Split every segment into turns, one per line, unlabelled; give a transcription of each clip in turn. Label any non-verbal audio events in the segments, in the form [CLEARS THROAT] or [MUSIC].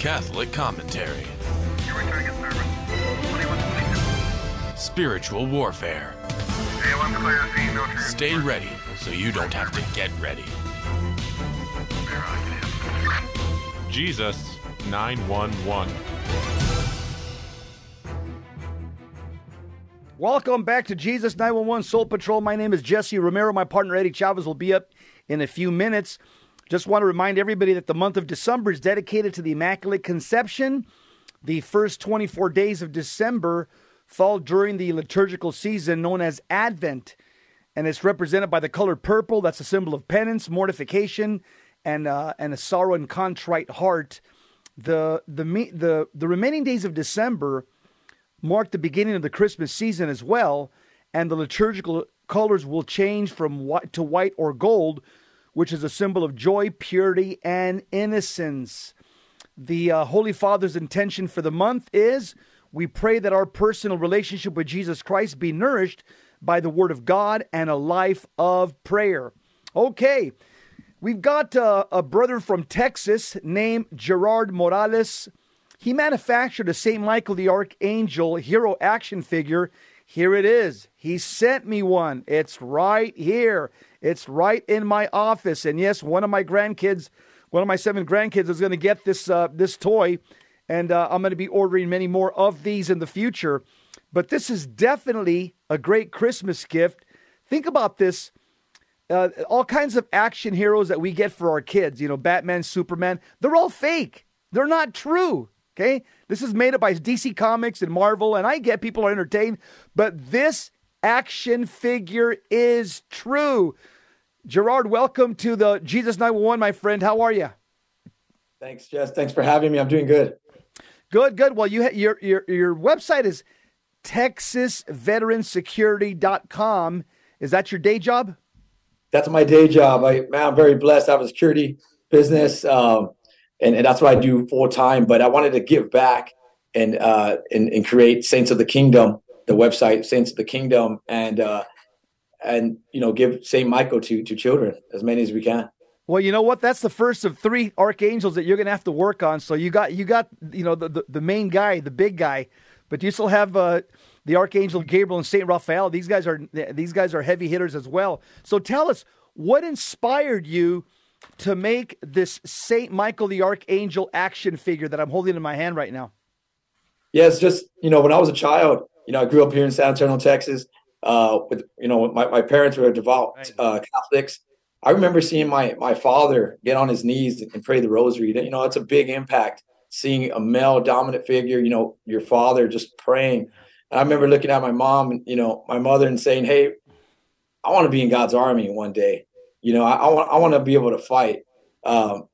Catholic commentary. Spiritual warfare. Stay ready so you don't have to get ready.
Jesus 911.
Welcome back to Jesus 911 Soul Patrol. My name is Jesse Romero. My partner Eddie Chavez will be up in a few minutes. Just want to remind everybody that the month of December is dedicated to the Immaculate Conception. The first 24 days of December fall during the liturgical season known as Advent, and it's represented by the color purple. That's a symbol of penance, mortification, and uh, and a sorrow and contrite heart. The the the the remaining days of December mark the beginning of the Christmas season as well, and the liturgical colors will change from white to white or gold, which is a symbol of joy, purity, and innocence. The uh, Holy Father's intention for the month is we pray that our personal relationship with Jesus Christ be nourished by the Word of God and a life of prayer. Okay, we've got uh, a brother from Texas named Gerard Morales. He manufactured a St. Michael the Archangel hero action figure. Here it is. He sent me one. It's right here. It's right in my office. And yes, one of my grandkids, one of my seven grandkids, is going to get this uh, this toy, and uh, I'm going to be ordering many more of these in the future. But this is definitely a great Christmas gift. Think about this. Uh, all kinds of action heroes that we get for our kids, you know, Batman, Superman, they're all fake. They're not true. Okay? This is made up by DC Comics and Marvel, and I get people are entertained, but this action figure is true. Gerard, welcome to the Jesus 911, my friend. How are you?
Thanks, Jess. Thanks for having me. I'm doing good.
Good, good. Well, you ha- your your your website is texasveteransecurity.com. Is that your day job?
That's my day job. I man, I'm very blessed. I have a security business. Um, and, and that's what I do full time. But I wanted to give back and uh, and, and create Saints of the Kingdom, the website Saints of the Kingdom, and uh, and you know give Saint Michael to to children as many as we can.
Well, you know what? That's the first of three archangels that you're going to have to work on. So you got you got you know the the, the main guy, the big guy, but you still have uh, the archangel Gabriel and Saint Raphael. These guys are these guys are heavy hitters as well. So tell us what inspired you to make this Saint Michael the Archangel action figure that I'm holding in my hand right now?
Yeah, it's just you know when I was a child, you know I grew up here in San Antonio, Texas. Uh, with you know my, my parents were devout uh, Catholics. I remember seeing my my father get on his knees and pray the rosary. You know, it's a big impact seeing a male dominant figure. You know, your father just praying. And I remember looking at my mom, and you know, my mother, and saying, "Hey, I want to be in God's army one day." You know, I, I want I want to be able to fight. Um,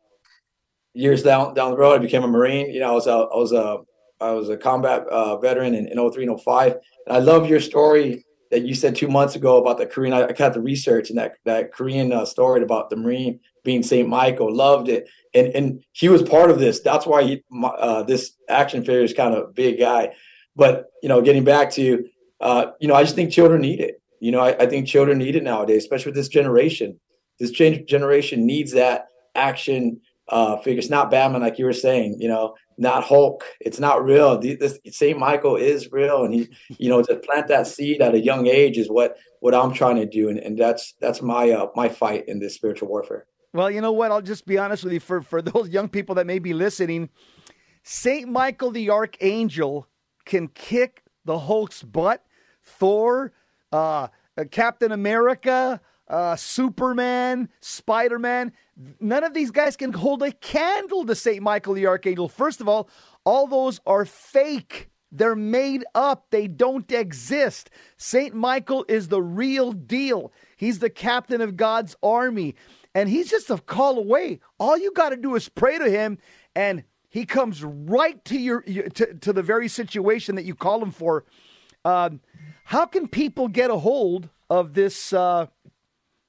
years down down the road, I became a Marine. You know, I was a I was a I was a combat uh, veteran in, in 03 and 05. And I love your story that you said two months ago about the Korean. I, I got the research and that that Korean uh, story about the Marine being Saint Michael. Loved it, and and he was part of this. That's why he, uh, this action figure is kind of a big guy. But you know, getting back to uh, you know, I just think children need it. You know, I, I think children need it nowadays, especially with this generation this generation needs that action uh, figure. It's not Batman, like you were saying, you know, not Hulk. It's not real. This Saint Michael is real, and he, you know, to plant that seed at a young age is what what I'm trying to do, and, and that's that's my uh, my fight in this spiritual warfare.
Well, you know what? I'll just be honest with you. For for those young people that may be listening, Saint Michael the Archangel can kick the Hulk's butt. Thor, uh, Captain America, uh, Superman, Spider Man. None of these guys can hold a candle to St. Michael the Archangel. First of all, all those are fake. They're made up. They don't exist. St. Michael is the real deal. He's the captain of God's army, and he's just a call away. All you got to do is pray to him, and he comes right to your to, to the very situation that you call him for. Um, how can people get a hold of this uh,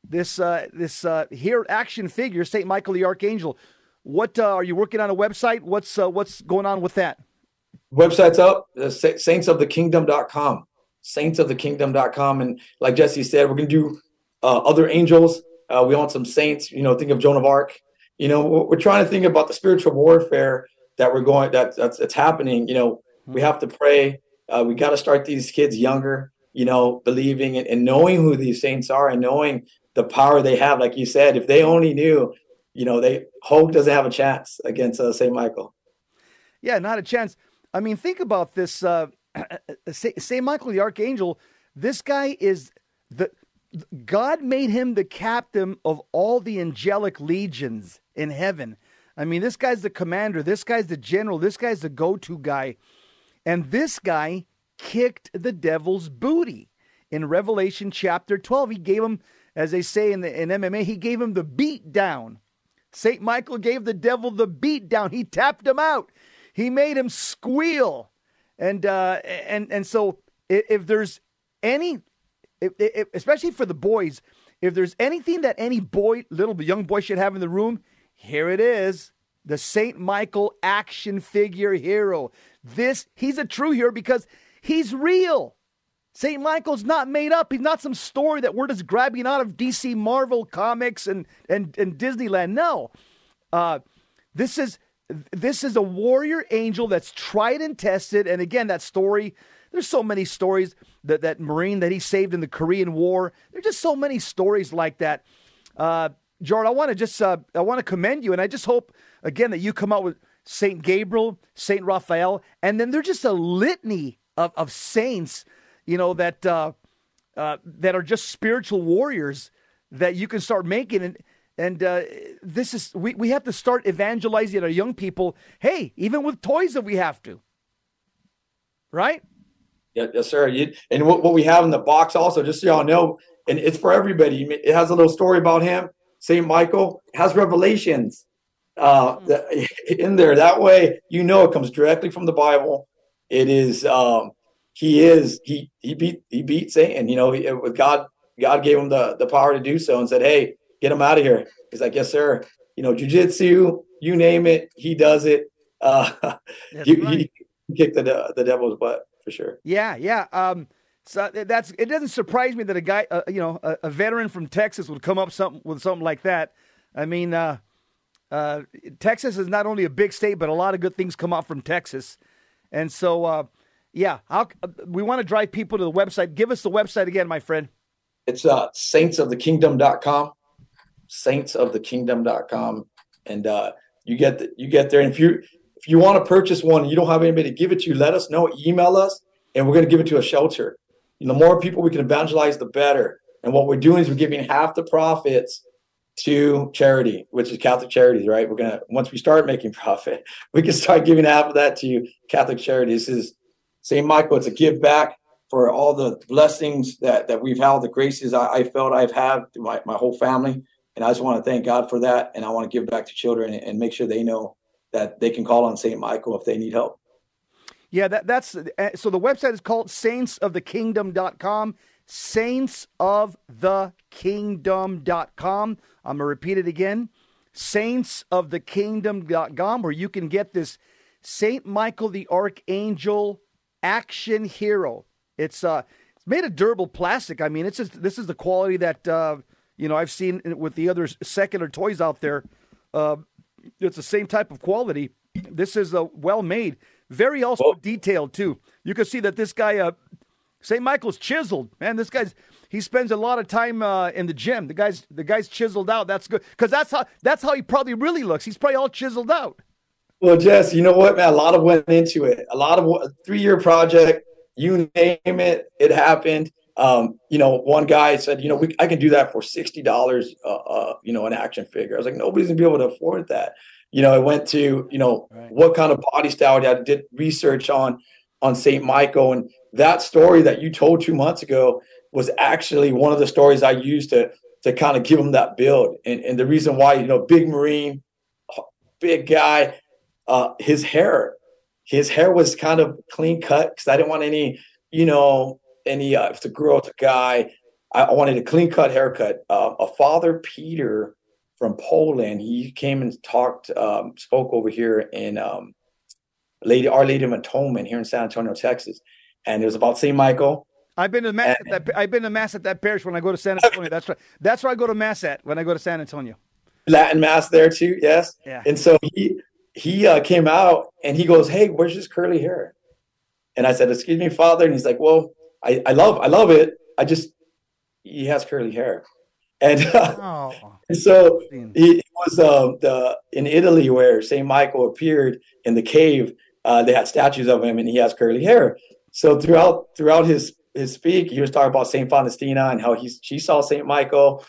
this uh, this uh, here action figure, Saint Michael the Archangel. What uh, are you working on a website? What's uh, what's going on with that?
Website's up, uh, saintsofthekingdom.com. Saintsofthekingdom.com. And like Jesse said, we're going to do uh, other angels. Uh, we want some saints, you know, think of Joan of Arc. You know, we're trying to think about the spiritual warfare that we're going that that's that's happening, you know, we have to pray. Uh, we got to start these kids younger, you know, believing and, and knowing who these saints are and knowing the power they have. Like you said, if they only knew, you know, they Hulk doesn't have a chance against uh, St. Michael.
Yeah, not a chance. I mean, think about this. Uh, [CLEARS THROAT] St. Michael the Archangel, this guy is the God made him the captain of all the angelic legions in heaven. I mean, this guy's the commander, this guy's the general, this guy's the go to guy. And this guy kicked the devil's booty. In Revelation chapter 12, he gave him, as they say in, the, in MMA, he gave him the beat down. St. Michael gave the devil the beat down. He tapped him out. He made him squeal. And, uh, and, and so if, if there's any, if, if, especially for the boys, if there's anything that any boy, little young boy should have in the room, here it is the St. Michael action figure hero. This, he's a true hero because he's real. St. Michael's not made up. He's not some story that we're just grabbing out of DC Marvel comics and, and, and Disneyland. No. Uh, this is this is a warrior angel that's tried and tested. And again, that story, there's so many stories that that Marine that he saved in the Korean War. There's just so many stories like that. Uh, I want to just uh, I want to commend you, and I just hope again that you come out with Saint Gabriel, Saint Raphael, and then there's just a litany of, of saints, you know that uh, uh, that are just spiritual warriors that you can start making and. And uh, this is we, we have to start evangelizing our young people. Hey, even with toys, that we have to, right?
Yeah, yes, sir. You, and what, what we have in the box also, just so y'all know, and it's for everybody. It has a little story about him. St. Michael has revelations uh, [LAUGHS] in there. That way, you know it comes directly from the Bible. It is um, he is he he beat he beat Satan. You know, with God God gave him the the power to do so and said, "Hey, get him out of here." He's like, "Yes, sir." You know, jujitsu, you name it, he does it. Uh, [LAUGHS] he, right. he kicked the the devil's butt for sure.
Yeah, yeah. Um, so that's it. Doesn't surprise me that a guy, uh, you know, a, a, veteran from Texas would come up something with something like that. I mean, uh, uh, Texas is not only a big state, but a lot of good things come out from Texas. And so, uh, yeah, uh, we want to drive people to the website. Give us the website again, my friend.
It's uh, saintsofthekingdom.com, saintsofthekingdom.com. And uh, you get the, you get there. And if you if you want to purchase one, and you don't have anybody to give it to, let us know. Email us, and we're going to give it to a shelter the more people we can evangelize, the better. And what we're doing is we're giving half the profits to charity, which is Catholic Charities, right? We're gonna once we start making [LAUGHS] profit, we can start giving half of that to Catholic Charities. This is St. Michael. It's a give back for all the blessings that that we've had, the graces I, I felt I've had through my, my whole family. And I just want to thank God for that. And I want to give back to children and, and make sure they know that they can call on St. Michael if they need help.
Yeah, that, that's uh, so the website is called saintsofthekingdom.com. Saintsofthekingdom.com. I'm going to repeat it again. Saintsofthekingdom.com, where you can get this Saint Michael the Archangel action hero. It's uh, it's made of durable plastic. I mean, it's just, this is the quality that uh, you know I've seen with the other secular toys out there. Uh, it's the same type of quality. This is uh, well made. Very also detailed too. You can see that this guy, uh, St. Michael's chiseled. Man, this guy's he spends a lot of time uh, in the gym. The guy's the guy's chiseled out. That's good because that's how that's how he probably really looks. He's probably all chiseled out.
Well, Jess, you know what, man? A lot of went into it. A lot of three year project. You name it, it happened. Um, you know, one guy said, you know, we, I can do that for sixty dollars. Uh, uh, you know, an action figure. I was like, nobody's gonna be able to afford that you know, I went to, you know, right. what kind of body style I did research on on St. Michael. And that story that you told two months ago was actually one of the stories I used to to kind of give him that build. And and the reason why, you know, big Marine, big guy, uh, his hair, his hair was kind of clean cut because I didn't want any, you know, any uh, if the girl, it's a guy, I wanted a clean cut haircut. Uh, a father Peter from Poland. He came and talked, um, spoke over here in um, Lady Our Lady of Atonement here in San Antonio, Texas, and it was about St. Michael.
I've been to mass and, at that. I've been to mass at that parish when I go to San Antonio. That's right. That's where I go to mass at when I go to San Antonio.
Latin mass there too. Yes. Yeah. And so he he uh, came out and he goes, "Hey, where's his curly hair?" And I said, "Excuse me, father." And he's like, "Well, I, I love I love it. I just he has curly hair." And, uh, [LAUGHS]
Oh,
and so he was uh, the in Italy where Saint Michael appeared in the cave. Uh, they had statues of him, and he has curly hair. So throughout throughout his his speak, he was talking about Saint Faustina and how he she saw Saint Michael,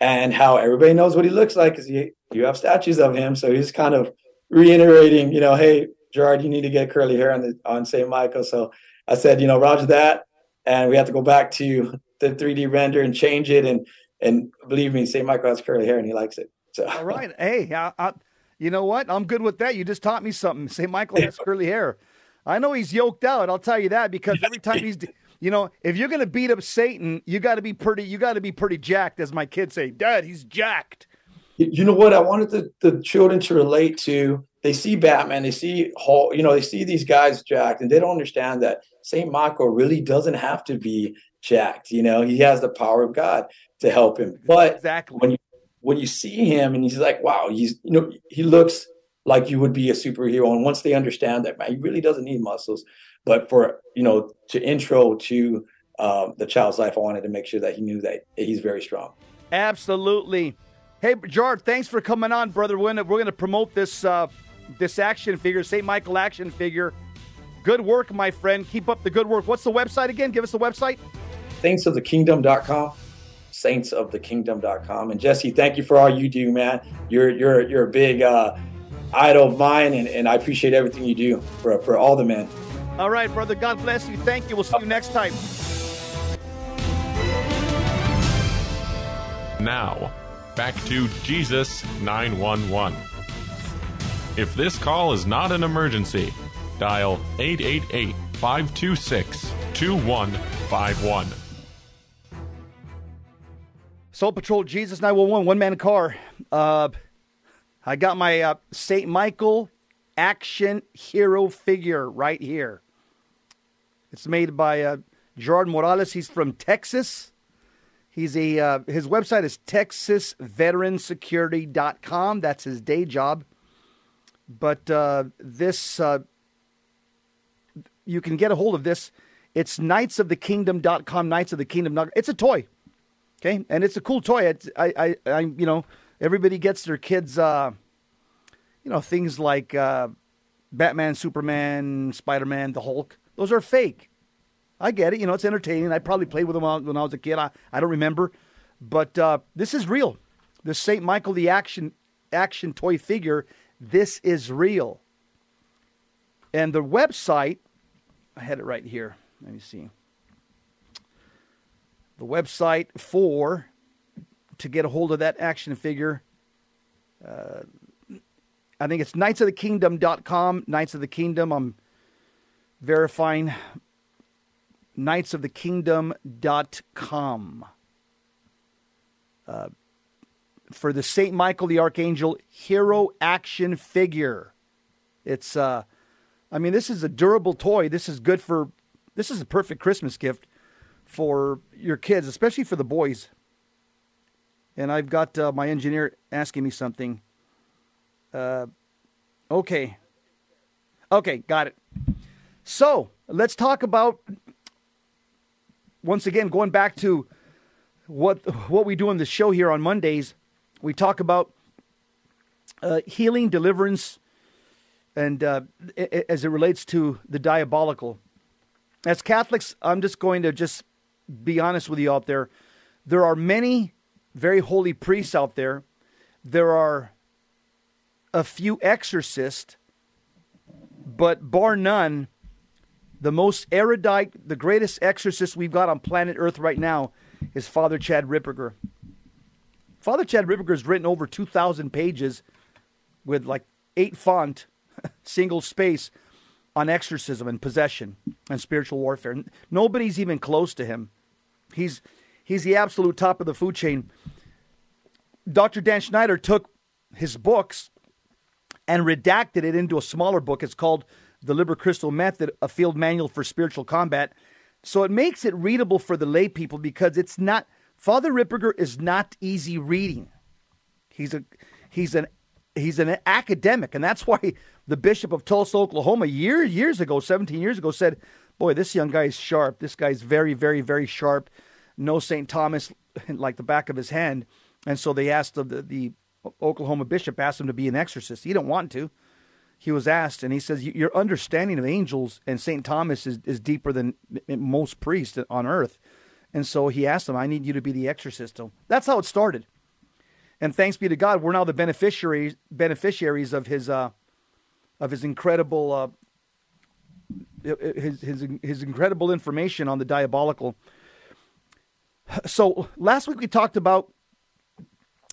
and how everybody knows what he looks like because you you have statues of him. So he's kind of reiterating, you know, hey Gerard, you need to get curly hair on the on Saint Michael. So I said, you know, Roger that, and we have to go back to [LAUGHS] the 3D render and change it and and believe me, St. Michael has curly hair and he likes it. So
all right. Hey, I, I, you know what? I'm good with that. You just taught me something. St. Michael has curly hair. I know he's yoked out. I'll tell you that because every time he's, [LAUGHS] you know, if you're gonna beat up Satan, you got to be pretty. You got to be pretty jacked, as my kids say. Dad, he's jacked.
You know what? I wanted the, the children to relate to. They see Batman, they see Hulk, you know, they see these guys jacked, and they don't understand that St. Michael really doesn't have to be jacked. You know, he has the power of God to help him. But
exactly
when you when you see him and he's like, wow, he's you know, he looks like you would be a superhero. And once they understand that, man, he really doesn't need muscles. But for you know, to intro to um, the child's life, I wanted to make sure that he knew that he's very strong.
Absolutely. Hey, Gerard, thanks for coming on, brother. We're gonna, we're gonna promote this uh, this action figure, St. Michael action figure. Good work, my friend. Keep up the good work. What's the website again? Give us the website.
Saintsofthekingdom.com. Saintsofthekingdom.com. And Jesse, thank you for all you do, man. You're you're you're a big uh, idol of mine, and, and I appreciate everything you do for for all the men.
All right, brother. God bless you. Thank you. We'll see you next time.
Now, back to Jesus 911. If this call is not an emergency, dial 888 526 2151.
Soul Patrol Jesus 911, one man car. Uh, I got my uh, St. Michael action hero figure right here. It's made by uh, Gerard Morales. He's from Texas. He's a uh, his website is texasveteransecurity.com. That's his day job. But uh, this uh, you can get a hold of this. It's knightsofthekingdom.com, Knights of the Kingdom. It's a toy. Okay, and it's a cool toy. It's, I, I, I, you know, everybody gets their kids, uh, you know, things like uh, Batman, Superman, Spider Man, the Hulk. Those are fake. I get it. You know, it's entertaining. I probably played with them when I was a kid. I, I don't remember, but uh, this is real. The Saint Michael the action action toy figure. This is real. And the website, I had it right here. Let me see the website for to get a hold of that action figure. Uh, I think it's knights of the knightsofthekingdom.com. Knights of the Kingdom. I'm verifying knightsofthekingdom.com. Uh, for the St. Michael the Archangel hero action figure. It's, uh, I mean, this is a durable toy. This is good for, this is a perfect Christmas gift for your kids, especially for the boys. And I've got uh, my engineer asking me something. Uh, okay. Okay, got it. So let's talk about once again going back to what what we do on the show here on Mondays. We talk about uh, healing, deliverance, and uh, as it relates to the diabolical. As Catholics, I'm just going to just be honest with you out there. There are many very holy priests out there. There are a few exorcists, but bar none, the most erudite, the greatest exorcist we've got on planet Earth right now is Father Chad Ripperger. Father Chad Ripperger has written over 2,000 pages with like eight font, [LAUGHS] single space on exorcism and possession and spiritual warfare. Nobody's even close to him. He's he's the absolute top of the food chain. Dr. Dan Schneider took his books and redacted it into a smaller book. It's called The Liber Christo Method, a field manual for spiritual combat. So it makes it readable for the lay people because it's not Father Ripperger is not easy reading. He's a he's an he's an academic, and that's why the bishop of Tulsa, Oklahoma, years years ago, 17 years ago, said, "Boy, this young guy is sharp. This guy's very, very, very sharp. No St. Thomas [LAUGHS] like the back of his hand." And so they asked the, the Oklahoma bishop asked him to be an exorcist. He didn't want to. He was asked, and he says, "Your understanding of angels and St. Thomas is, is deeper than most priests on earth." And so he asked him, "I need you to be the exorcist." So that's how it started. And thanks be to God, we're now the beneficiaries beneficiaries of his uh, of his incredible uh, his, his his incredible information on the diabolical. So last week we talked about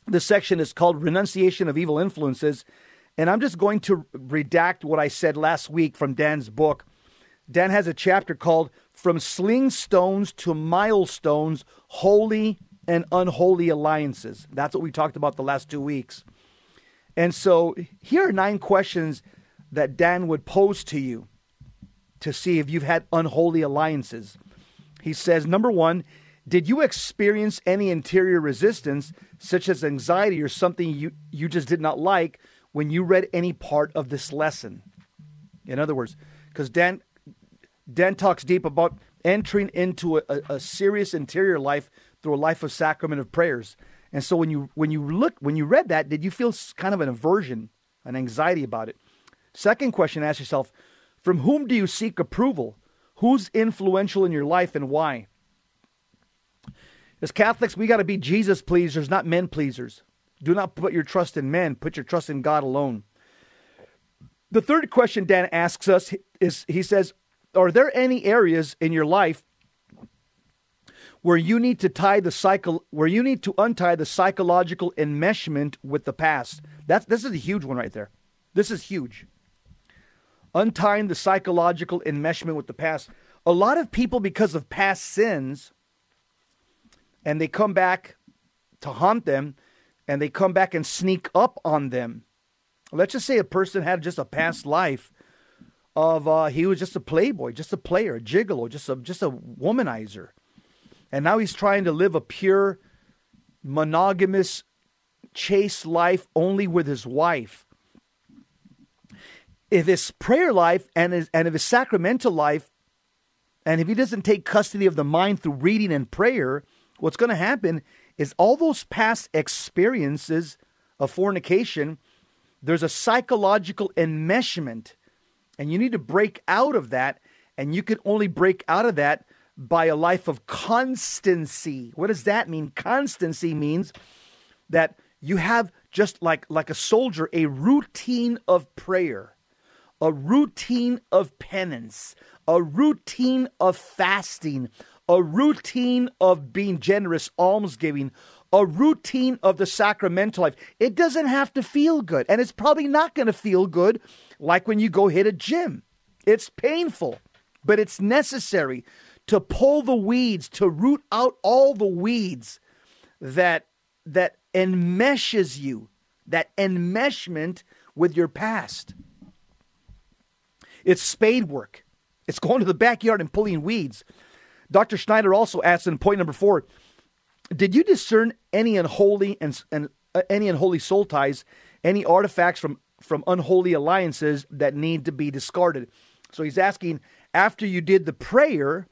the section is called renunciation of evil influences, and I'm just going to redact what I said last week from Dan's book. Dan has a chapter called "From Sling Stones to Milestones: Holy and Unholy Alliances." That's what we talked about the last two weeks. And so here are nine questions that Dan would pose to you to see if you've had unholy alliances. He says, number one, did you experience any interior resistance, such as anxiety or something you, you just did not like, when you read any part of this lesson? In other words, because Dan, Dan talks deep about entering into a, a, serious interior life through a life of sacrament of prayers. And so when you when you look when you read that, did you feel kind of an aversion, an anxiety about it? Second question ask yourself from whom do you seek approval? Who's influential in your life and why? As Catholics, we got to be Jesus pleasers, not men pleasers. Do not put your trust in men, put your trust in God alone. The third question Dan asks us is he says, Are there any areas in your life where you need to tie the cycle where you need to untie the psychological enmeshment with the past? That's this is a huge one right there. This is huge untying the psychological enmeshment with the past. A lot of people, because of past sins, and they come back to haunt them, and they come back and sneak up on them. Let's just say a person had just a past life of uh, he was just a playboy, just a player, a gigolo, just a just a womanizer, and now he's trying to live a pure, monogamous, chaste life only with his wife if his prayer life and his, and if his sacramental life, and if he doesn't take custody of the mind through reading and prayer, what's going to happen is all those past experiences of fornication, there's a psychological enmeshment, and you need to break out of that. And you can only break out of that by a life of constancy. What does that mean? Constancy means that you have just like like a soldier a routine of prayer a routine of penance, a routine of fasting, a routine of being generous, almsgiving, a routine of the sacramental life. It doesn't have to feel good, and it's probably not going to feel good like when you go hit a gym. It's painful, but it's necessary to pull the weeds, to root out all the weeds that that enmeshes you, that enmeshment with your past. It's spade work. It's going to the backyard and pulling weeds. Dr. Schneider also asks in point number four Did you discern any unholy and, and uh, any unholy soul ties, any artifacts from, from unholy alliances that need to be discarded? So he's asking after you did the prayer,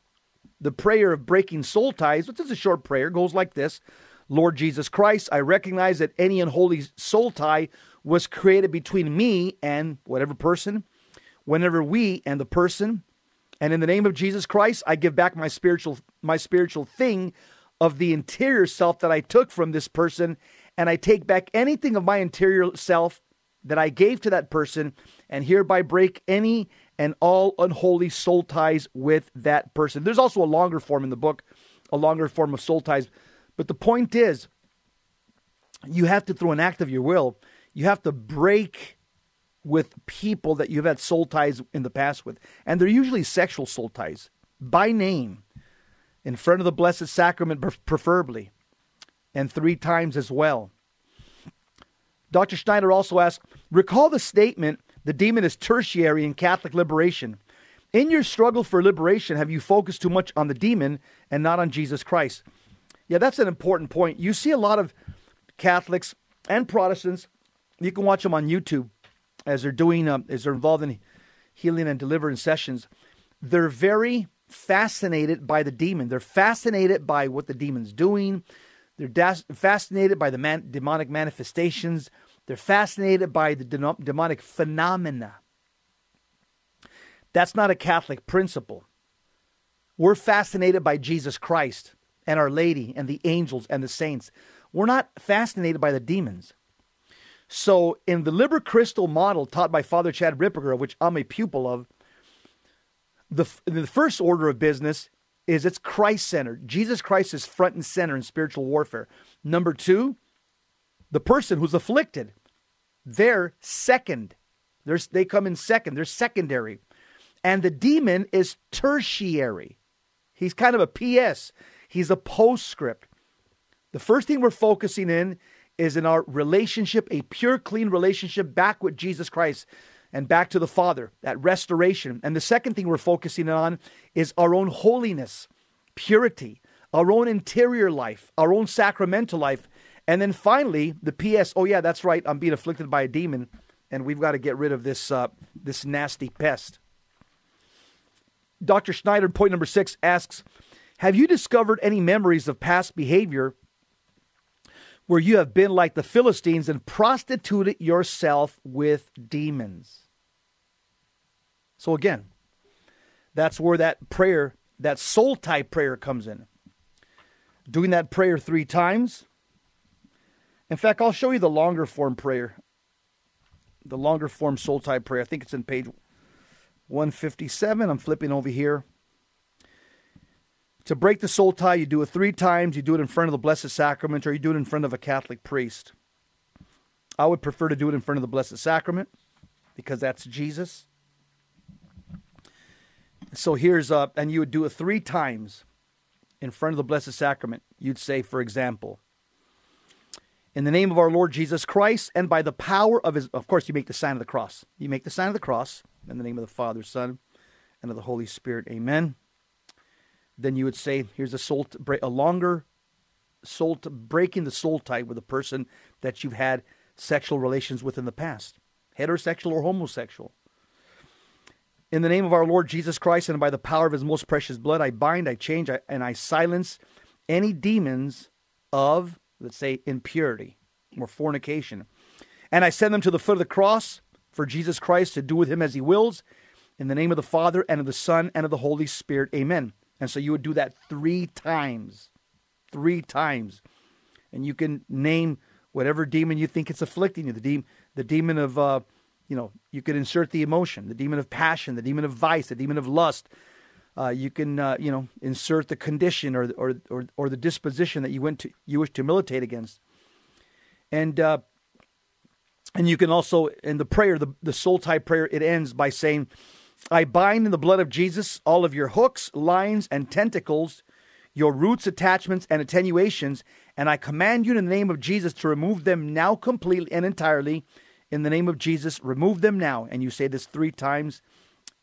the prayer of breaking soul ties, which is a short prayer, goes like this Lord Jesus Christ, I recognize that any unholy soul tie was created between me and whatever person whenever we and the person and in the name of Jesus Christ I give back my spiritual my spiritual thing of the interior self that I took from this person and I take back anything of my interior self that I gave to that person and hereby break any and all unholy soul ties with that person. There's also a longer form in the book, a longer form of soul ties, but the point is you have to through an act of your will, you have to break with people that you've had soul ties in the past with. And they're usually sexual soul ties by name, in front of the Blessed Sacrament, preferably, and three times as well. Dr. Schneider also asks Recall the statement the demon is tertiary in Catholic liberation. In your struggle for liberation, have you focused too much on the demon and not on Jesus Christ? Yeah, that's an important point. You see a lot of Catholics and Protestants You can watch them on YouTube as they're doing, um, as they're involved in healing and deliverance sessions. They're very fascinated by the demon. They're fascinated by what the demon's doing. They're das- fascinated by the man- demonic manifestations. They're fascinated by the de- demonic phenomena. That's not a Catholic principle. We're fascinated by Jesus Christ and Our Lady and the angels and the saints. We're not fascinated by the demons. So, in the Liber Christo model taught by Father Chad Ripperger, which I'm a pupil of, the, the first order of business is it's Christ centered. Jesus Christ is front and center in spiritual warfare. Number two, the person who's afflicted, they're second. They're, they come in second, they're secondary. And the demon is tertiary. He's kind of a PS, he's a postscript. The first thing we're focusing in is in our relationship, a pure, clean relationship back with Jesus Christ and back to the Father, that restoration. And the second thing we're focusing on is our own holiness, purity, our own interior life, our own sacramental life. And then finally, the PS, oh, yeah, that's right, I'm being afflicted by a demon, and we've got to get rid of this, uh, this nasty pest. Dr. Schneider, point number six, asks Have you discovered any memories of past behavior where you have been like the Philistines and prostituted yourself with demons? So, again, that's where that prayer, that soul tie prayer comes in. Doing that prayer three times. In fact, I'll show you the longer form prayer, the longer form soul tie prayer. I think it's in page 157. I'm flipping over here. To break the soul tie, you do it three times. You do it in front of the Blessed Sacrament or you do it in front of a Catholic priest. I would prefer to do it in front of the Blessed Sacrament because that's Jesus. So here's uh, and you would do it three times in front of the Blessed Sacrament. You'd say, for example, in the name of our Lord Jesus Christ and by the power of his, of course, you make the sign of the cross. You make the sign of the cross in the name of the Father, Son, and of the Holy Spirit. Amen. Then you would say, here's a soul, a longer soul, breaking the soul tie with a person that you've had sexual relations with in the past, heterosexual or homosexual. In the name of our Lord Jesus Christ and by the power of his most precious blood, I bind, I change, I, and I silence any demons of, let's say, impurity or fornication. And I send them to the foot of the cross for Jesus Christ to do with him as he wills. In the name of the Father and of the Son and of the Holy Spirit. Amen. And so you would do that three times. Three times. And you can name whatever demon you think it's afflicting you. The, de- the demon of uh, you know, you could insert the emotion, the demon of passion, the demon of vice, the demon of lust. Uh, you can, uh, you know, insert the condition or, or, or, or the disposition that you went to, you wish to militate against. And, uh, and you can also, in the prayer, the, the soul tie prayer, it ends by saying, I bind in the blood of Jesus all of your hooks, lines, and tentacles, your roots, attachments, and attenuations, and I command you in the name of Jesus to remove them now completely and entirely in the name of Jesus, remove them now. And you say this three times.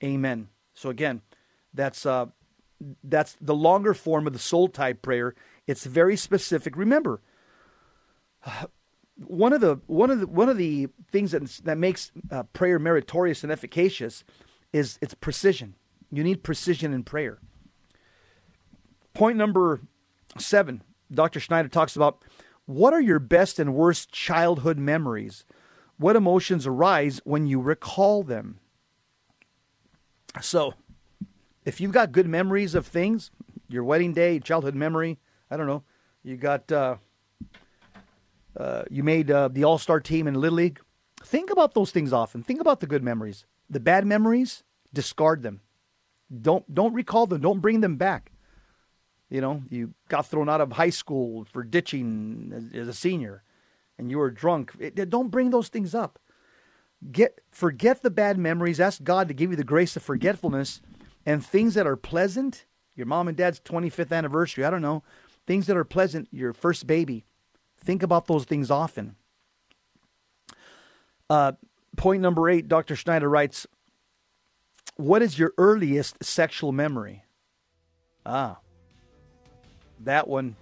Amen. So again, that's uh, that's the longer form of the soul tie prayer. It's very specific. Remember, [SIGHS] one of the one of the one of the things that that makes uh, prayer meritorious and efficacious is its precision. You need precision in prayer. Point number seven, Dr. Schneider talks about what are your best and worst childhood memories what emotions arise when you recall them? So, if you've got good memories of things, your wedding day, childhood memory, I don't know, you got, uh, uh, you made uh, the All Star team in Little League. Think about those things often. Think about the good memories. The bad memories, discard them. Don't don't recall them. Don't bring them back. You know, you got thrown out of high school for ditching as, a senior and you were drunk, it, don't bring those things up. Get forget the bad memories. Ask God to give you the grace of forgetfulness and things that are pleasant. Your mom and dad's 25th anniversary, I don't know. Things that are pleasant, your first baby. Think about those things often. Uh, point number eight, Dr. Schneider writes What is your earliest sexual memory? Ah, that one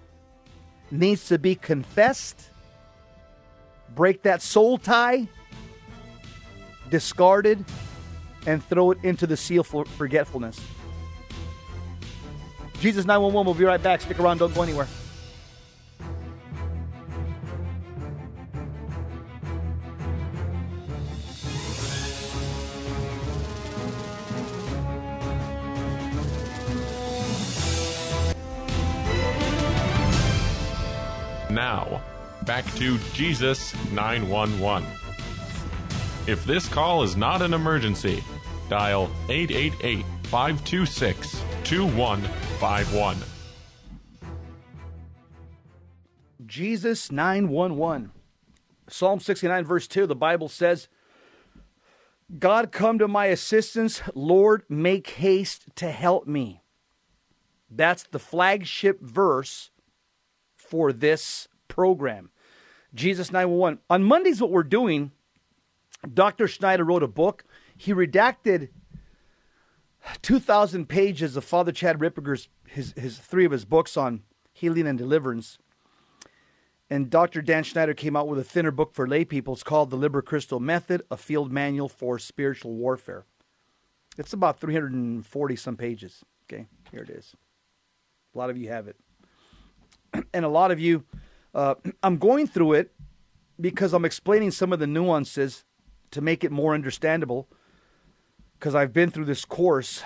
needs to be confessed break that soul tie, discard it, and throw it into the sea of forgetfulness. Jesus 911, we'll be right back. Stick around, don't go anywhere.
Now, back to Jesus 911. If this call is not an emergency, dial 888 526 2151.
Jesus 911. Psalm 69, verse 2, the Bible says, God come to my assistance, Lord, make haste to help me. That's the flagship verse for this program. Jesus 911. On Mondays, what we're doing, Dr. Schneider wrote a book. He redacted 2,000 pages of Father Chad Ripperger's, his, his three of his books on healing and deliverance. And Dr. Dan Schneider came out with a thinner book for lay people. It's called The Liber Christo Method, a field manual for spiritual warfare. It's about 340 some pages. Okay, here it is. A lot of you have it. And a lot of you, uh, I'm going through it because I'm explaining some of the nuances to make it more understandable because I've been through this course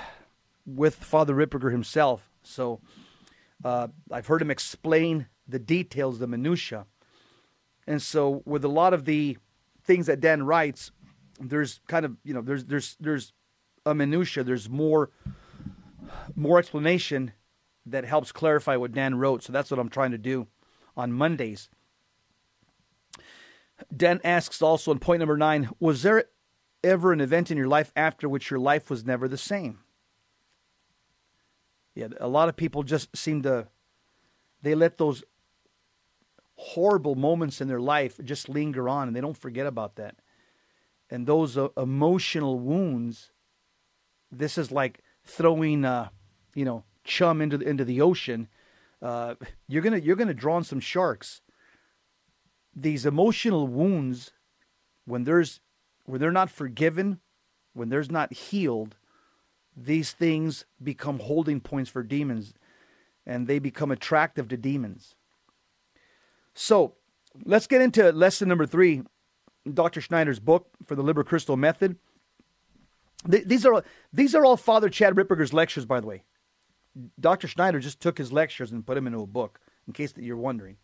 with Father Ripperger himself. So uh, I've heard him explain the details, the minutia. And so with a lot of the things that Dan writes, there's kind of you know there's there's there's a minutia. There's more more explanation that helps clarify what Dan wrote. So that's what I'm trying to do on Mondays. Dan asks also in point number nine: Was there ever an event in your life after which your life was never the same? Yeah, a lot of people just seem to they let those horrible moments in their life just linger on and they don't forget about that. And those uh, emotional wounds, this is like throwing, uh, you know, chum into the, into the ocean. Uh, you're gonna you're gonna draw on some sharks. These emotional wounds, when there's when they're not forgiven, when there's not healed, these things become holding points for demons, and they become attractive to demons. So let's get into lesson number three, Dr. Schneider's book for the Liber Christo Method. These are these are all Father Chad Ripperger's lectures, by the way. Dr. Schneider just took his lectures and put them into a book, in case that you're wondering.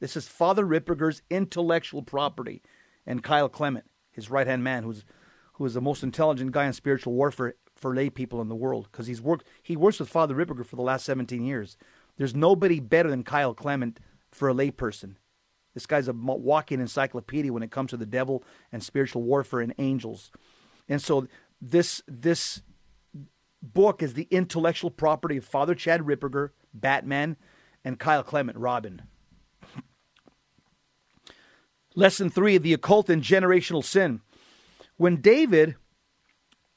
This is Father Ripperger's intellectual property, and Kyle Clement, his right hand man, who's who is the most intelligent guy in spiritual warfare for lay people in the world, because he's worked he works with Father Ripperger for the last 17 years. There's nobody better than Kyle Clement for a layperson. This guy's a walking encyclopedia when it comes to the devil and spiritual warfare and angels. And so this this book is the intellectual property of Father Chad Ripperger, Batman, and Kyle Clement, Robin. Lesson three of the occult and generational sin. When David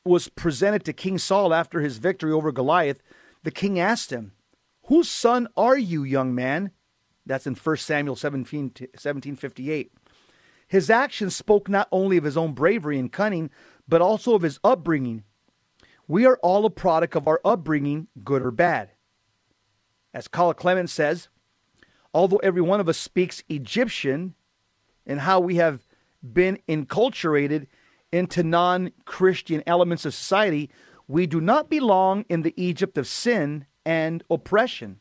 was presented to King Saul after his victory over Goliath, the king asked him, Whose son are you, young man? That's in 1 Samuel 17, 1758. His actions spoke not only of his own bravery and cunning, but also of his upbringing. We are all a product of our upbringing, good or bad. As Kyle Clement says, although every one of us speaks Egyptian and how we have been enculturated into non Christian elements of society, we do not belong in the Egypt of sin and oppression.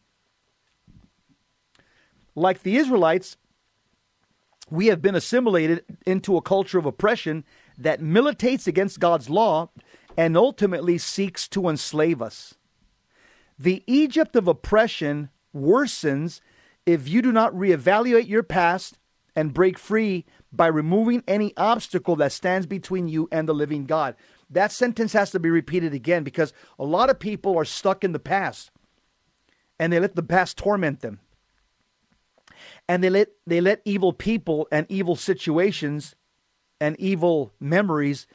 Like the Israelites, we have been assimilated into a culture of oppression that militates against God's law and ultimately seeks to enslave us. The Egypt of oppression worsens if you do not reevaluate your past and break free by removing any obstacle that stands between you and the living God. That sentence has to be repeated again because a lot of people are stuck in the past and they let the past torment them and they let they let evil people and evil situations and evil memories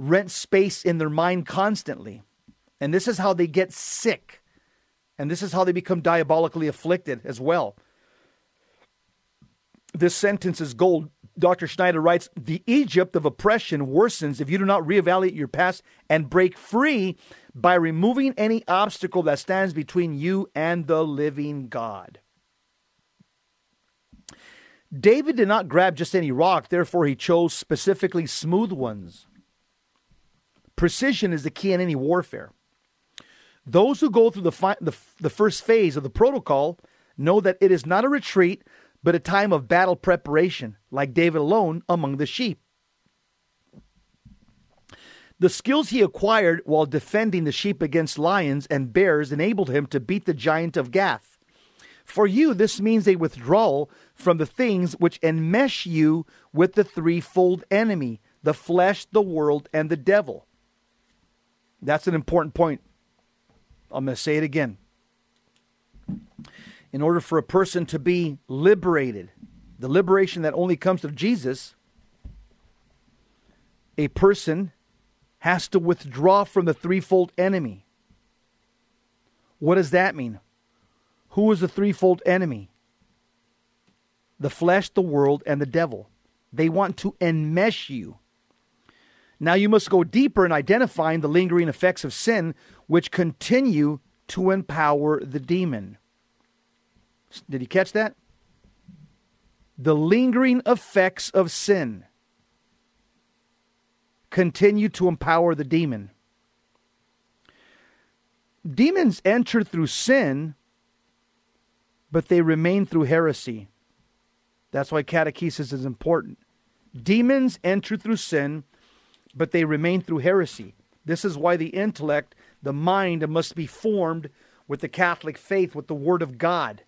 rent space in their mind constantly. And this is how they get sick. And this is how they become diabolically afflicted as well. This sentence is gold. Dr. Schneider writes The Egypt of oppression worsens if you do not reevaluate your past and break free by removing any obstacle that stands between you and the living God. David did not grab just any rock, therefore, he chose specifically smooth ones. Precision is the key in any warfare. Those who go through the, fi- the, the first phase of the protocol know that it is not a retreat, but a time of battle preparation, like David alone among the sheep. The skills he acquired while defending the sheep against lions and bears enabled him to beat the giant of Gath. For you, this means a withdrawal from the things which enmesh you with the threefold enemy the flesh, the world, and the devil. That's an important point. I'm going to say it again in order for a person to be liberated, the liberation that only comes through Jesus, a person has to withdraw from the threefold enemy. What does that mean? Who is the threefold enemy? The flesh, the world, and the devil. They want to enmesh you. Now you must go deeper in identifying the lingering effects of sin, which continue to empower the demon. Did you catch that? The lingering effects of sin continue to empower the demon. Demons enter through sin, but they remain through heresy. That's why catechesis is important. Demons enter through sin, but they remain through heresy. This is why the intellect, the mind, must be formed with the Catholic faith, with the Word of God.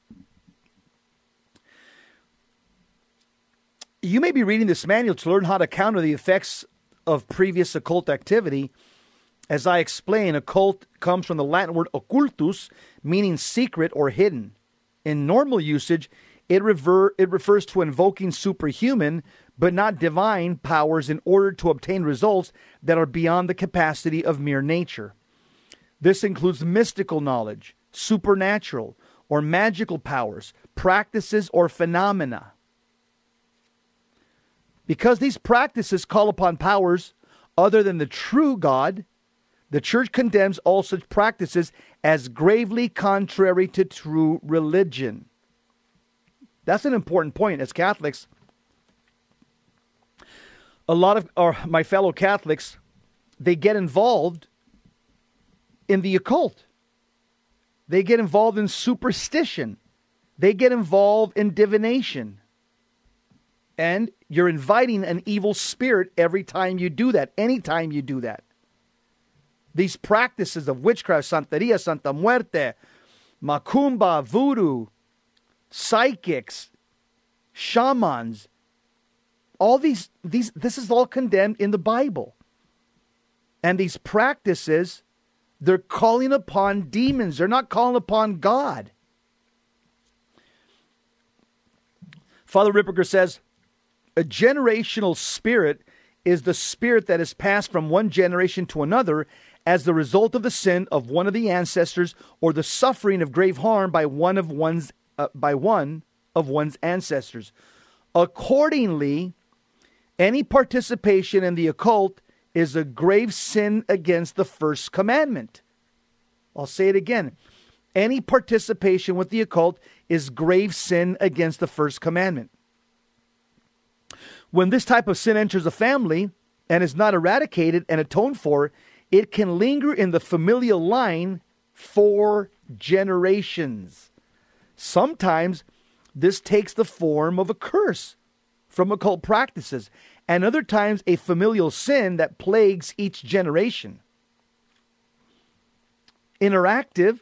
You may be reading this manual to learn how to counter the effects of previous occult activity. As I explain, occult comes from the Latin word occultus, meaning secret or hidden. In normal usage, it, rever- it refers to invoking superhuman, but not divine, powers in order to obtain results that are beyond the capacity of mere nature. This includes mystical knowledge, supernatural or magical powers, practices, or phenomena. Because these practices call upon powers other than the true God, the church condemns all such practices as gravely contrary to true religion. That's an important point as Catholics. A lot of my fellow Catholics, they get involved in the occult. They get involved in superstition. They get involved in divination. And you're inviting an evil spirit every time you do that, anytime you do that. These practices of witchcraft, Santeria, Santa Muerte, Macumba, voodoo, psychics, shamans, all these, these, this is all condemned in the Bible. And these practices, they're calling upon demons. They're not calling upon God. Father Ripperger says, a generational spirit is the spirit that is passed from one generation to another as the result of the sin of one of the ancestors or the suffering of grave harm by one of one's uh, by one of one's ancestors. Accordingly, any participation in the occult is a grave sin against the first commandment. I'll say it again. Any participation with the occult is grave sin against the first commandment. When this type of sin enters a family and is not eradicated and atoned for, it can linger in the familial line for generations. Sometimes this takes the form of a curse from occult practices, and other times a familial sin that plagues each generation. Interactive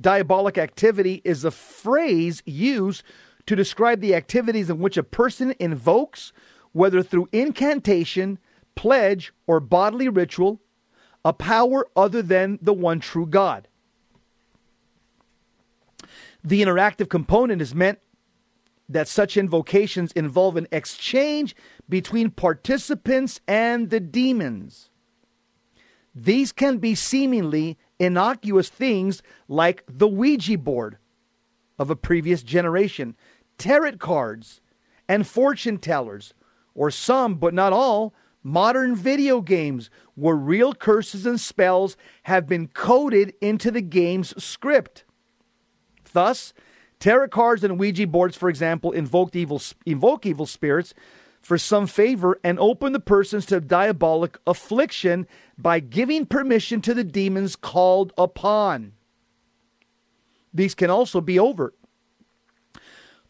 diabolic activity is a phrase used to describe the activities in which a person invokes, whether through incantation, pledge, or bodily ritual, a power other than the one true God. The interactive component is meant that such invocations involve an exchange between participants and the demons. These can be seemingly innocuous things like the Ouija board of a previous generation tarot cards, and fortune tellers, or some, but not all, modern video games where real curses and spells have been coded into the game's script. Thus, tarot cards and Ouija boards, for example, invoke evil, invoke evil spirits for some favor and open the persons to diabolic affliction by giving permission to the demons called upon. These can also be overt.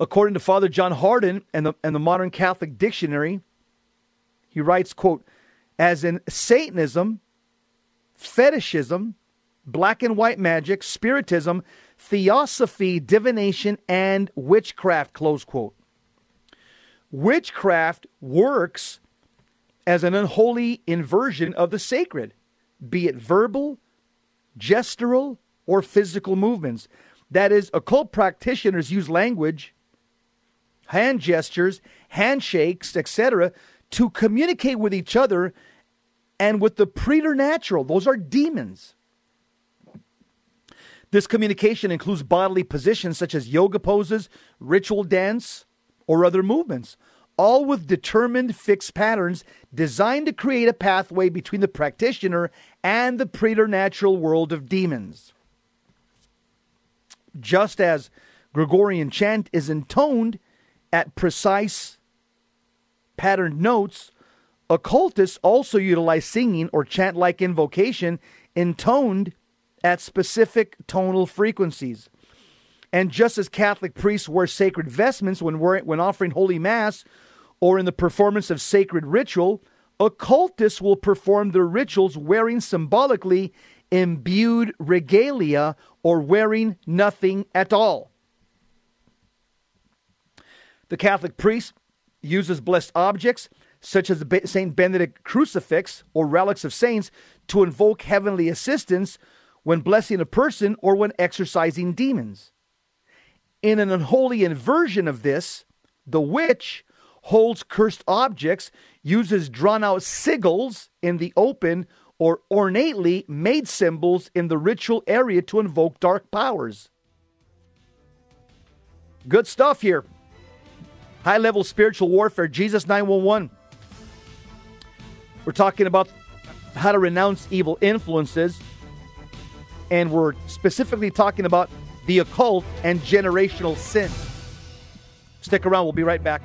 According to Father John Hardon and the, and the Modern Catholic Dictionary, he writes, quote, as in Satanism, fetishism, black and white magic, spiritism, theosophy, divination, and witchcraft, close quote. Witchcraft works as an unholy inversion of the sacred, be it verbal, gestural, or physical movements. That is, occult practitioners use language, hand gestures, handshakes, etc., to communicate with each other and with the preternatural. Those are demons. This communication includes bodily positions such as yoga poses, ritual dance, or other movements, all with determined fixed patterns designed to create a pathway between the practitioner and the preternatural world of demons. Just as Gregorian chant is intoned at precise patterned notes, occultists also utilize singing or chant like invocation intoned at specific tonal frequencies. And just as Catholic priests wear sacred vestments when, when offering Holy Mass or in the performance of sacred ritual, occultists will perform their rituals wearing symbolically imbued regalia or wearing nothing at all. The Catholic priest uses blessed objects such as the St. Benedict crucifix or relics of saints to invoke heavenly assistance when blessing a person or when exorcising demons. In an unholy inversion of this, the witch holds cursed objects, uses drawn out sigils in the open, or ornately made symbols in the ritual area to invoke dark powers. Good stuff here. High level spiritual warfare, Jesus 911. We're talking about how to renounce evil influences, and we're specifically talking about the occult and generational sin. Stick around, we'll be right back.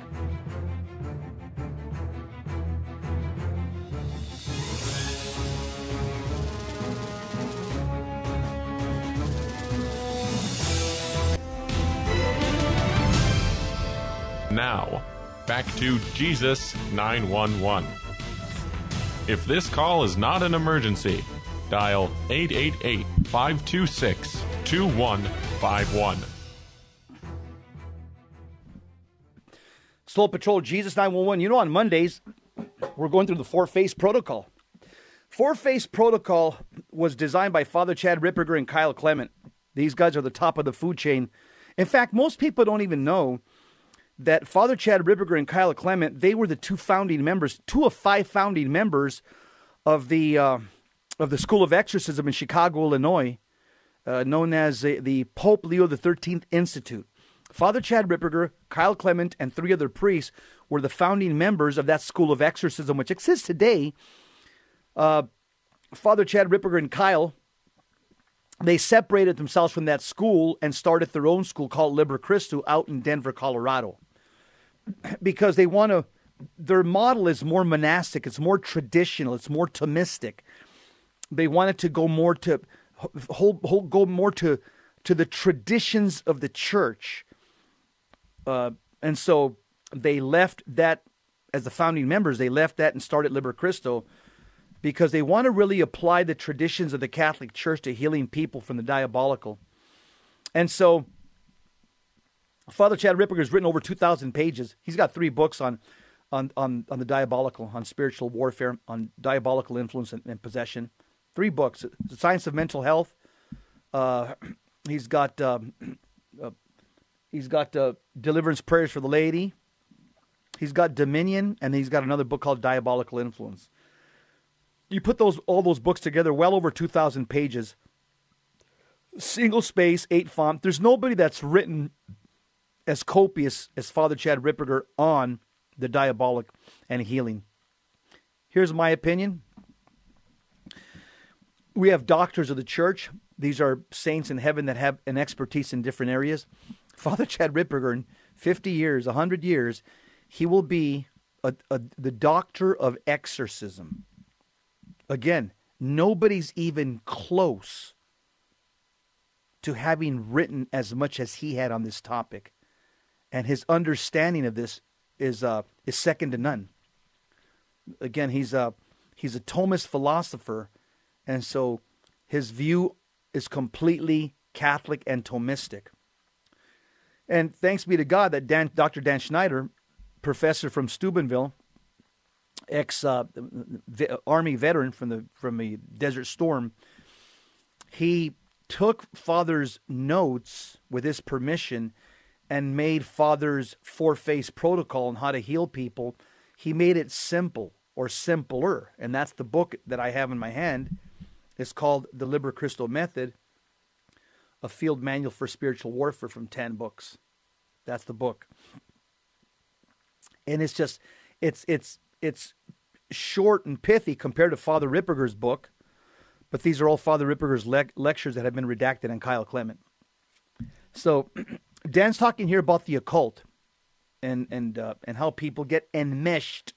Now, back to Jesus 911. If this call is not an emergency, dial 888 526 2151.
Soul Patrol Jesus 911. You know, on Mondays, we're going through the four phase protocol. Four phase protocol was designed by Father Chad Ripperger and Kyle Clement. These guys are the top of the food chain. In fact, most people don't even know that Father Chad Ripperger and Kyle Clement, they were the two founding members, two of five founding members of the uh, of the School of Exorcism in Chicago, Illinois, uh, known as the, the Pope Leo XIII Institute. Father Chad Ripperger, Kyle Clement, and three other priests were the founding members of that School of Exorcism, which exists today. Uh, Father Chad Ripperger and Kyle, they separated themselves from that school and started their own school called Liber Christo out in Denver, Colorado [CLEARS THROAT] because they want to their model is more monastic it's more traditional it's more thomistic they wanted to go more to hold, hold go more to to the traditions of the church uh, and so they left that as the founding members they left that and started liber christo because they want to really apply the traditions of the catholic church to healing people from the diabolical and so Father Chad Ripperger has written over 2,000 pages. He's got three books on, on, on, on the diabolical, on spiritual warfare, on diabolical influence and, and possession. Three books The Science of Mental Health. Uh, [CLEARS THROAT] he's got, um, [CLEARS THROAT] uh, he's got uh, Deliverance Prayers for the Laity. He's got Dominion, and he's got another book called Diabolical Influence. You put those all those books together, well over 2,000 pages. Single space, eight font. There's nobody that's written as copious as Father Chad Ripperger on the diabolic and healing. Here's my opinion. We have doctors of the church. These are saints in heaven that have an expertise in different areas. Father Chad Ripperger, in 50 years, 100 years, he will be a, a, the doctor of exorcism. Again, nobody's even close to having written as much as he had on this topic, and his understanding of this is uh, is second to none. Again, he's a he's a Thomist philosopher, and so his view is completely Catholic and Thomistic. And thanks be to God that Dan, Dr. Dan Schneider, professor from Steubenville, ex uh, army veteran from the from the Desert Storm, he took Father's notes with his permission and made Father's four phase protocol on how to heal people. He made it simple or simpler. And that's the book that I have in my hand. It's called The Liber Christo Method, a field manual for spiritual warfare from 10 books. That's the book. And it's just, it's, it's, it's short and pithy compared to Father Ripperger's book but these are all Father Ripperger's le- lectures that have been redacted on Kyle Clement. So [CLEARS THROAT] Dan's talking here about the occult and and uh, and how people get enmeshed,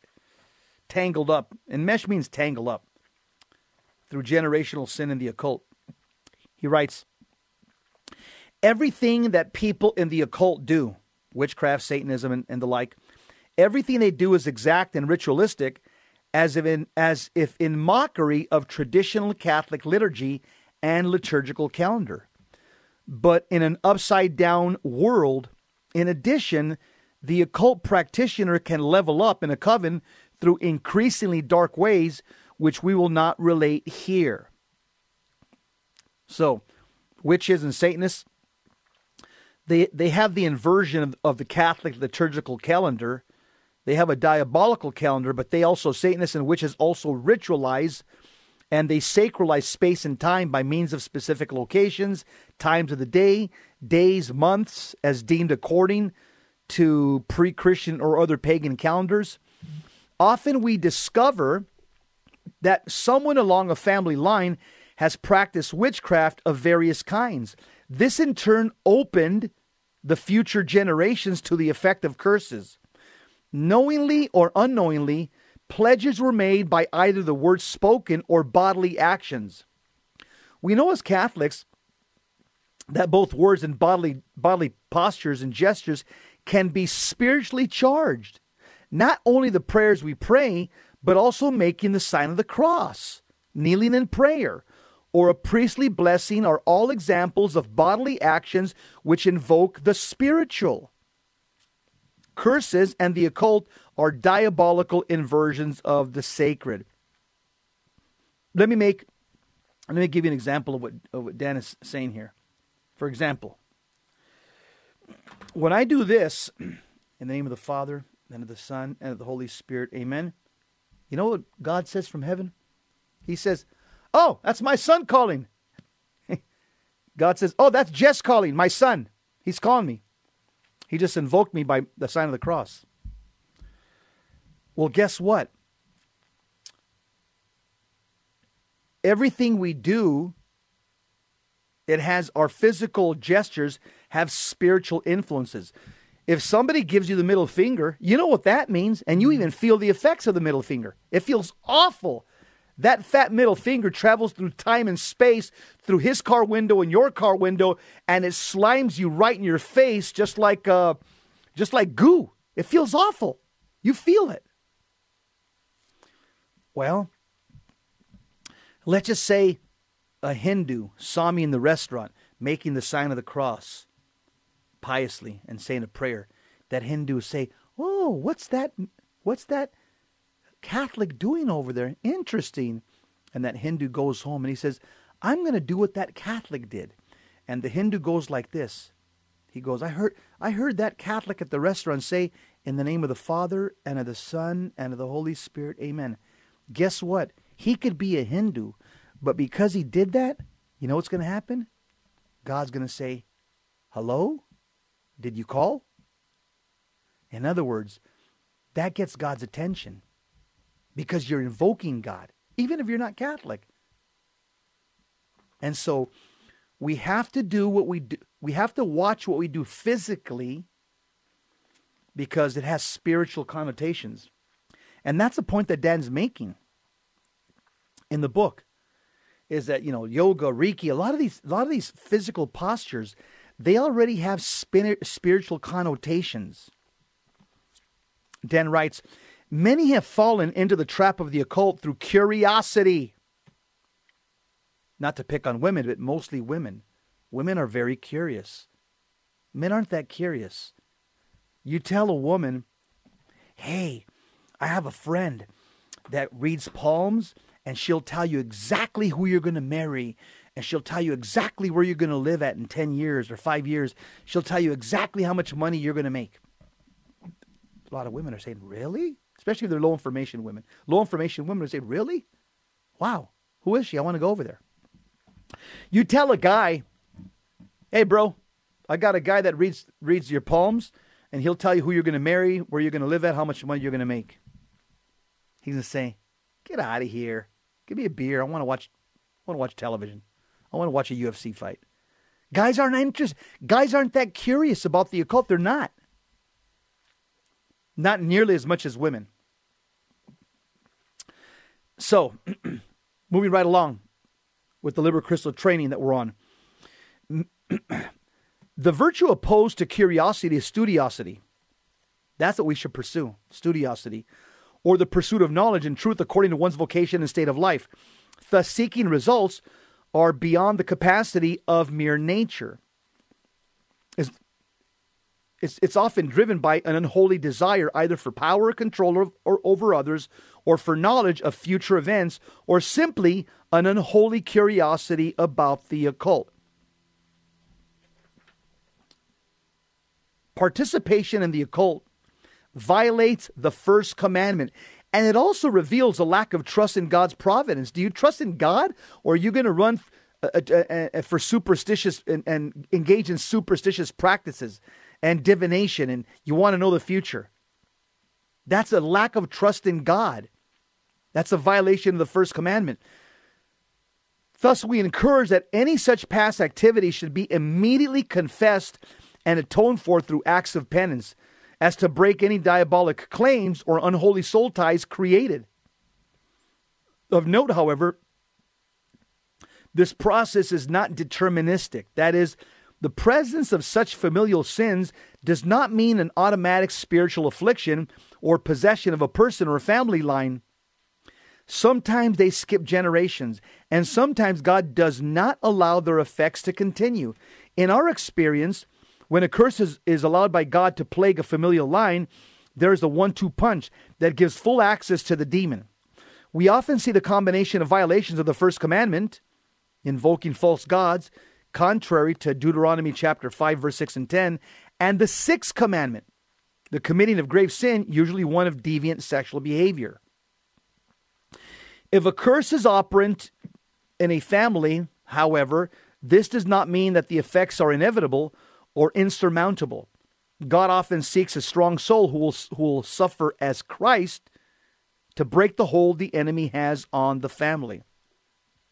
tangled up. Enmesh means tangle up through generational sin in the occult. He writes, everything that people in the occult do, witchcraft, Satanism, and, and the like, everything they do is exact and ritualistic as if in, as if in mockery of traditional Catholic liturgy and liturgical calendar. But in an upside down world, in addition, the occult practitioner can level up in a coven through increasingly dark ways, which we will not relate here. So, witches and Satanists, they, they have the inversion of, of the Catholic liturgical calendar they have a diabolical calendar, but they also, Satanists and witches, also ritualize and they sacralize space and time by means of specific locations, times of the day, days, months, as deemed according to pre Christian or other pagan calendars. Often we discover that someone along a family line has practiced witchcraft of various kinds. This in turn opened the future generations to the effect of curses knowingly or unknowingly, pledges were made by either the words spoken or bodily actions. We know as Catholics that both words and bodily bodily postures and gestures can be spiritually charged. Not only the prayers we pray, but also making the sign of the cross, kneeling in prayer, or a priestly blessing are all examples of bodily actions which invoke the spiritual. Curses and the occult are diabolical inversions of the sacred. Let me make let me give you an example of what, of what Dan is saying here. For example, when I do this [CLEARS THROAT] in the name of the Father and of the Son and of the Holy Spirit, amen. You know what God says from heaven? He says, Oh, that's my son calling. [LAUGHS] God says, Oh, that's Jess calling, my son. He's calling me. He just invoked me by the sign of the cross. Well, guess what? Everything we do, it has our physical gestures have spiritual influences. If somebody gives you the middle finger, you know what that means, and you even feel the effects of the middle finger. It feels awful. That fat middle finger travels through time and space, through his car window and your car window, and it slimes you right in your face, just like uh, just like goo. It feels awful. You feel it. Well, let's just say a Hindu saw me in the restaurant making the sign of the cross piously and saying a prayer. That Hindu say, "Oh, what's that? What's that Catholic doing over there? Interesting. And that Hindu goes home and he says, I'm going to do what that Catholic did. And the Hindu goes like this. He goes, I heard, I heard that Catholic at the restaurant say, In the name of the Father and of the Son and of the Holy Spirit, amen. Guess what? He could be a Hindu, but because he did that, you know what's going to happen? God's going to say, Hello? Did you call? In other words, that gets God's attention because you're invoking God, even if you're not Catholic. And so we have to do what we do. We have to watch what we do physically because it has spiritual connotations. And that's the point that Dan's making in the book is that, you know, yoga, Reiki, a lot of these a lot of these physical postures, they already have spiritual connotations. Dan writes, Many have fallen into the trap of the occult through curiosity. Not to pick on women, but mostly women. Women are very curious. Men aren't that curious. You tell a woman, hey, I have a friend that reads palms, and she'll tell you exactly who you're going to marry, and she'll tell you exactly where you're going to live at in 10 years or five years. She'll tell you exactly how much money you're going to make. A lot of women are saying, really? Especially if they're low information women. Low information women say, really? Wow, who is she? I want to go over there. You tell a guy, hey, bro, I got a guy that reads reads your palms, and he'll tell you who you're going to marry, where you're going to live at, how much money you're going to make. He's going to say, get out of here. Give me a beer. I want to watch. I want to watch television. I want to watch a UFC fight. Guys aren't interested. Guys aren't that curious about the occult. They're not. Not nearly as much as women. So, [CLEARS THROAT] moving right along with the Liber Christo training that we're on. [CLEARS THROAT] the virtue opposed to curiosity is studiosity. That's what we should pursue studiosity, or the pursuit of knowledge and truth according to one's vocation and state of life. Thus, seeking results are beyond the capacity of mere nature. It's, it's, it's often driven by an unholy desire either for power or control or, or over others, or for knowledge of future events, or simply an unholy curiosity about the occult. Participation in the occult violates the first commandment. And it also reveals a lack of trust in God's providence. Do you trust in God, or are you going to run uh, uh, uh, for superstitious and, and engage in superstitious practices and divination, and you want to know the future? That's a lack of trust in God. That's a violation of the first commandment. Thus, we encourage that any such past activity should be immediately confessed and atoned for through acts of penance, as to break any diabolic claims or unholy soul ties created. Of note, however, this process is not deterministic. That is, the presence of such familial sins does not mean an automatic spiritual affliction or possession of a person or a family line. Sometimes they skip generations, and sometimes God does not allow their effects to continue. In our experience, when a curse is, is allowed by God to plague a familial line, there is a one two punch that gives full access to the demon. We often see the combination of violations of the first commandment, invoking false gods, contrary to Deuteronomy chapter 5, verse 6 and 10, and the sixth commandment, the committing of grave sin, usually one of deviant sexual behavior. If a curse is operant in a family, however, this does not mean that the effects are inevitable or insurmountable. God often seeks a strong soul who will, who will suffer as Christ to break the hold the enemy has on the family.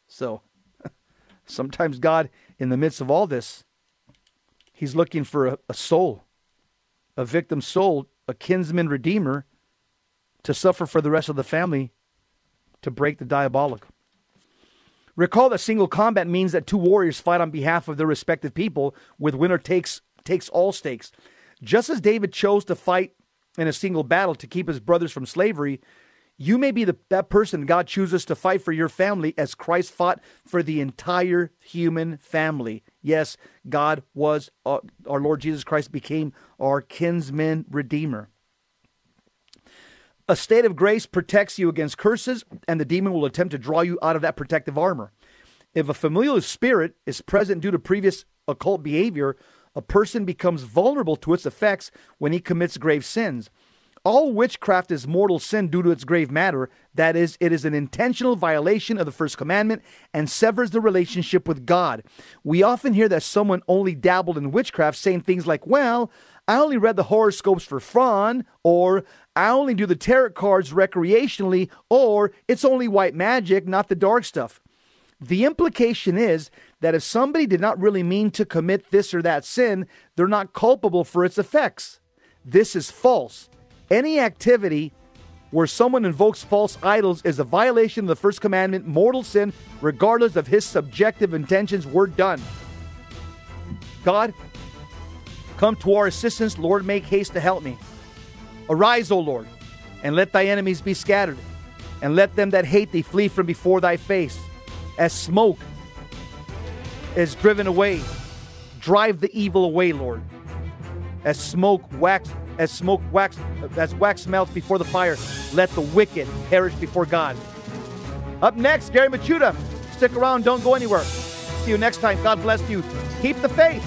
So, [LAUGHS] sometimes God, in the midst of all this, He's looking for a, a soul, a victim soul, a kinsman redeemer to suffer for the rest of the family to break the diabolic. Recall that single combat means that two warriors fight on behalf of their respective people, with winner takes takes all stakes. Just as David chose to fight in a single battle to keep his brothers from slavery, you may be the, that person God chooses to fight for your family as Christ fought for the entire human family. Yes, God was, uh, our Lord Jesus Christ became our kinsman redeemer. A state of grace protects you against curses, and the demon will attempt to draw you out of that protective armor. If a familiar spirit is present due to previous occult behavior, a person becomes vulnerable to its effects when he commits grave sins. All witchcraft is mortal sin due to its grave matter. That is, it is an intentional violation of the first commandment and severs the relationship with God. We often hear that someone only dabbled in witchcraft saying things like, Well, I only read the horoscopes for fun, or I only do the tarot cards recreationally, or it's only white magic, not the dark stuff. The implication is that if somebody did not really mean to commit this or that sin, they're not culpable for its effects. This is false. Any activity where someone invokes false idols is a violation of the first commandment, mortal sin, regardless of his subjective intentions. We're done. God, come to our assistance. Lord, make haste to help me. Arise, O Lord, and let thy enemies be scattered, and let them that hate thee flee from before thy face. As smoke is driven away, drive the evil away, Lord. As smoke wax as smoke wax as wax melts before the fire, let the wicked perish before God. Up next, Gary Michuta. Stick around, don't go anywhere. See you next time. God bless you. Keep the faith.